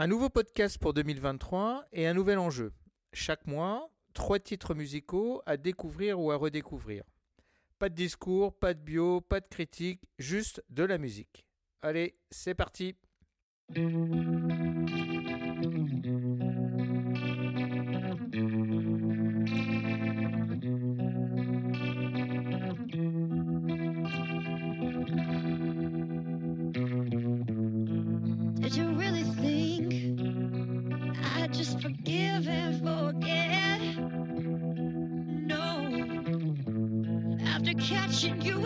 Un nouveau podcast pour 2023 et un nouvel enjeu. Chaque mois, trois titres musicaux à découvrir ou à redécouvrir. Pas de discours, pas de bio, pas de critique, juste de la musique. Allez, c'est parti you.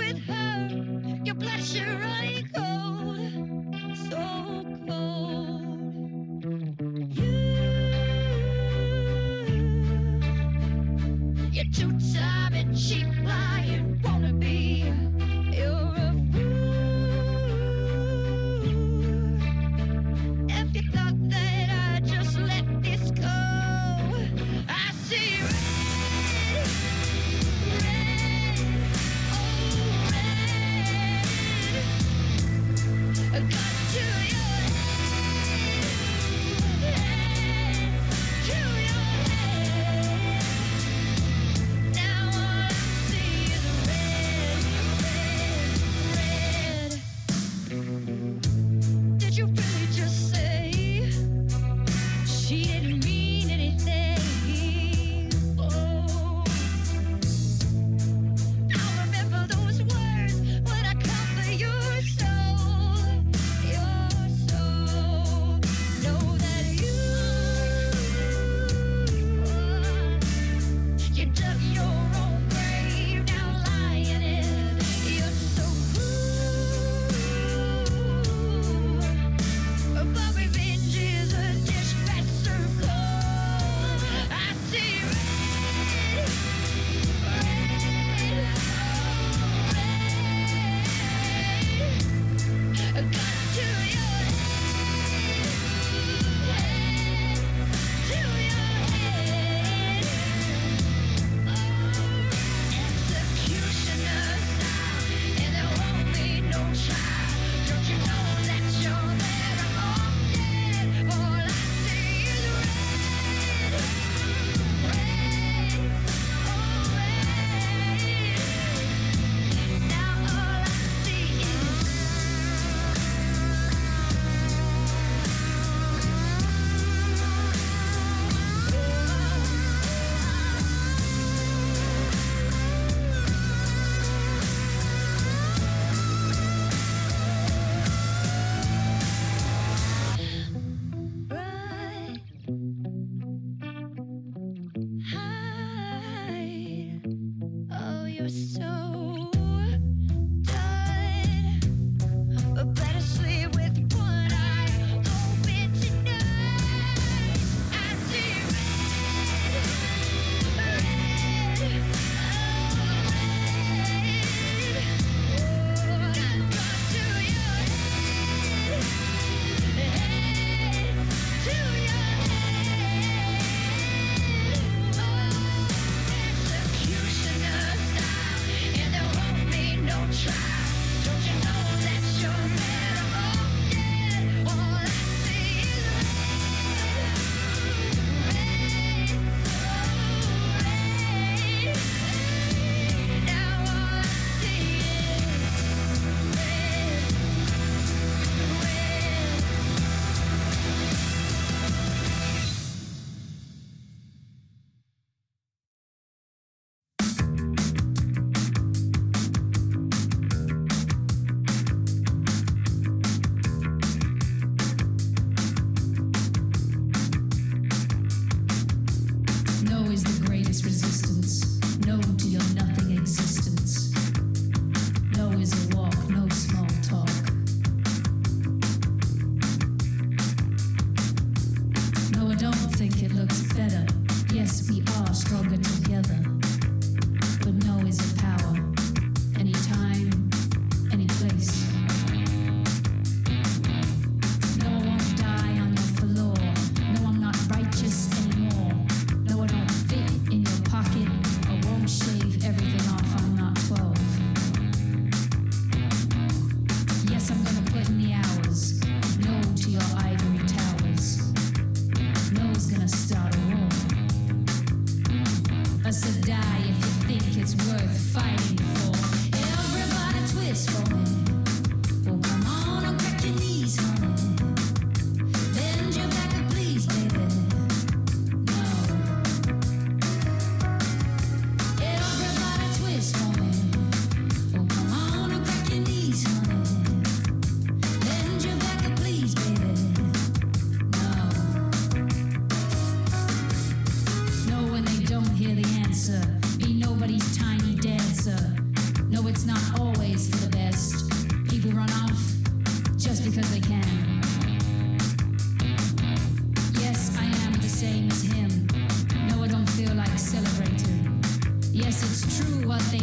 sunshine.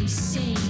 they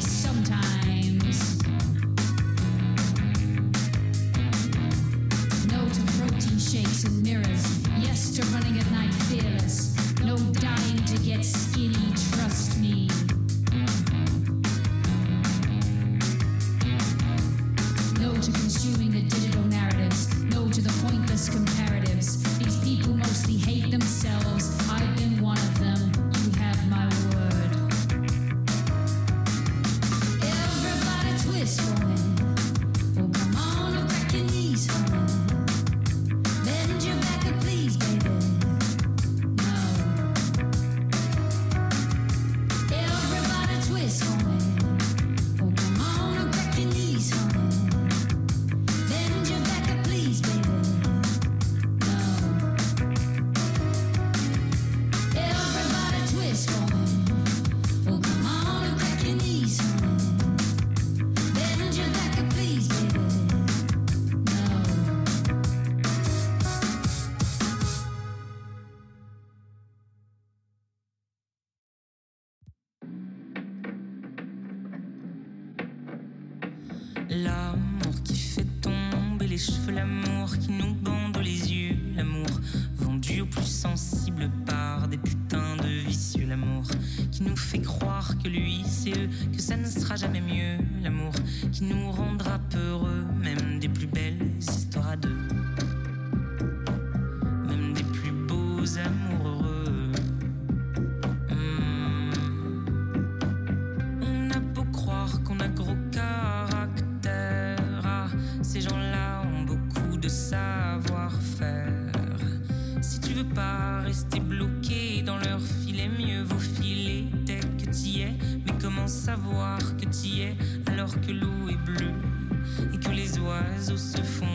L'amour qui fait tomber les cheveux, l'amour qui nous bande les yeux, l'amour vendu au plus sensible par des putains de vicieux, l'amour qui nous fait croire que lui c'est eux, que ça ne sera jamais mieux, l'amour qui nous rendra savoir-faire. Si tu veux pas rester bloqué dans leur filet, mieux vaut filer dès que t'y es. Mais comment savoir que t'y es alors que l'eau est bleue et que les oiseaux se font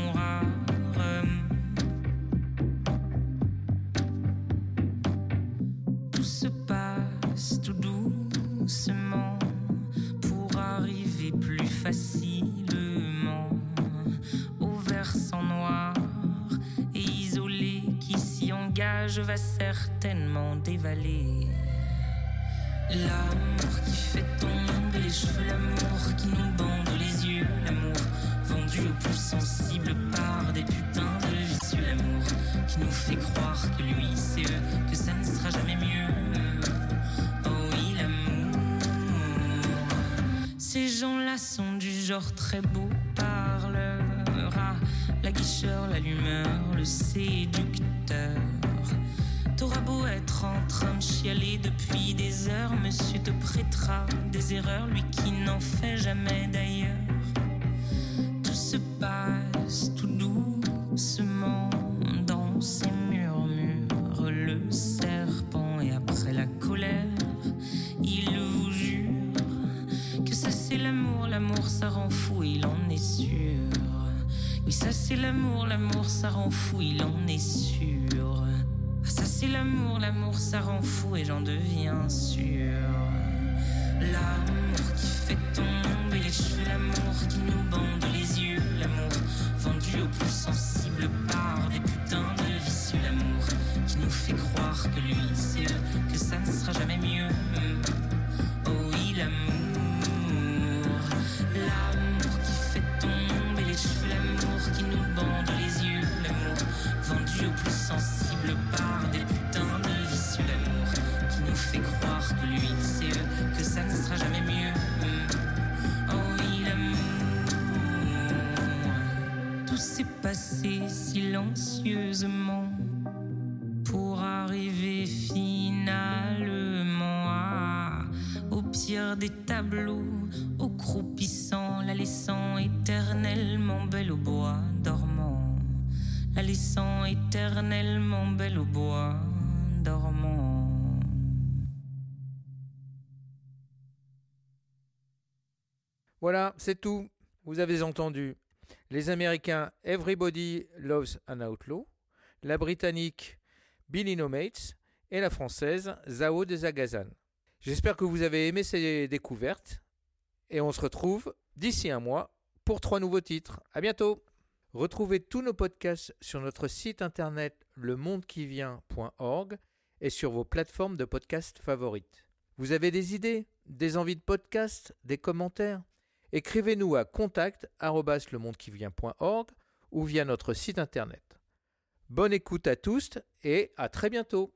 engage va certainement dévaler. L'amour qui fait tomber les cheveux, l'amour qui nous bande les yeux, l'amour vendu au plus sensible par des putains de vicieux, l'amour qui nous fait croire que lui c'est eux, que ça ne sera jamais mieux. Oh oui, l'amour. Ces gens-là sont du genre très beau parleur, ah, la guicheur, l'allumeur, le séducteur. T'auras beau être en train de chialer depuis des heures, monsieur te prêtera des erreurs, lui qui n'en fait jamais d'ailleurs. Tout se passe tout doucement dans ces murmures. Le serpent et après la colère, il vous jure que ça c'est l'amour, l'amour ça rend fou, il en est sûr. Oui, ça c'est l'amour, l'amour ça rend fou, il en est sûr. L'amour, l'amour ça rend fou et j'en deviens sûr. L'amour qui fait tomber pour arriver finalement à, au pire des tableaux, au croupissant, la laissant éternellement belle au bois dormant, la laissant éternellement belle au bois dormant. Voilà, c'est tout. Vous avez entendu. Les Américains Everybody Loves an Outlaw, la Britannique Billy No Mates et la Française Zao de Zagazan. J'espère que vous avez aimé ces découvertes et on se retrouve d'ici un mois pour trois nouveaux titres. À bientôt. Retrouvez tous nos podcasts sur notre site internet lemondequivient.org et sur vos plateformes de podcasts favorites. Vous avez des idées, des envies de podcast, des commentaires? Écrivez-nous à contact@lemondequivient.org ou via notre site internet. Bonne écoute à tous et à très bientôt.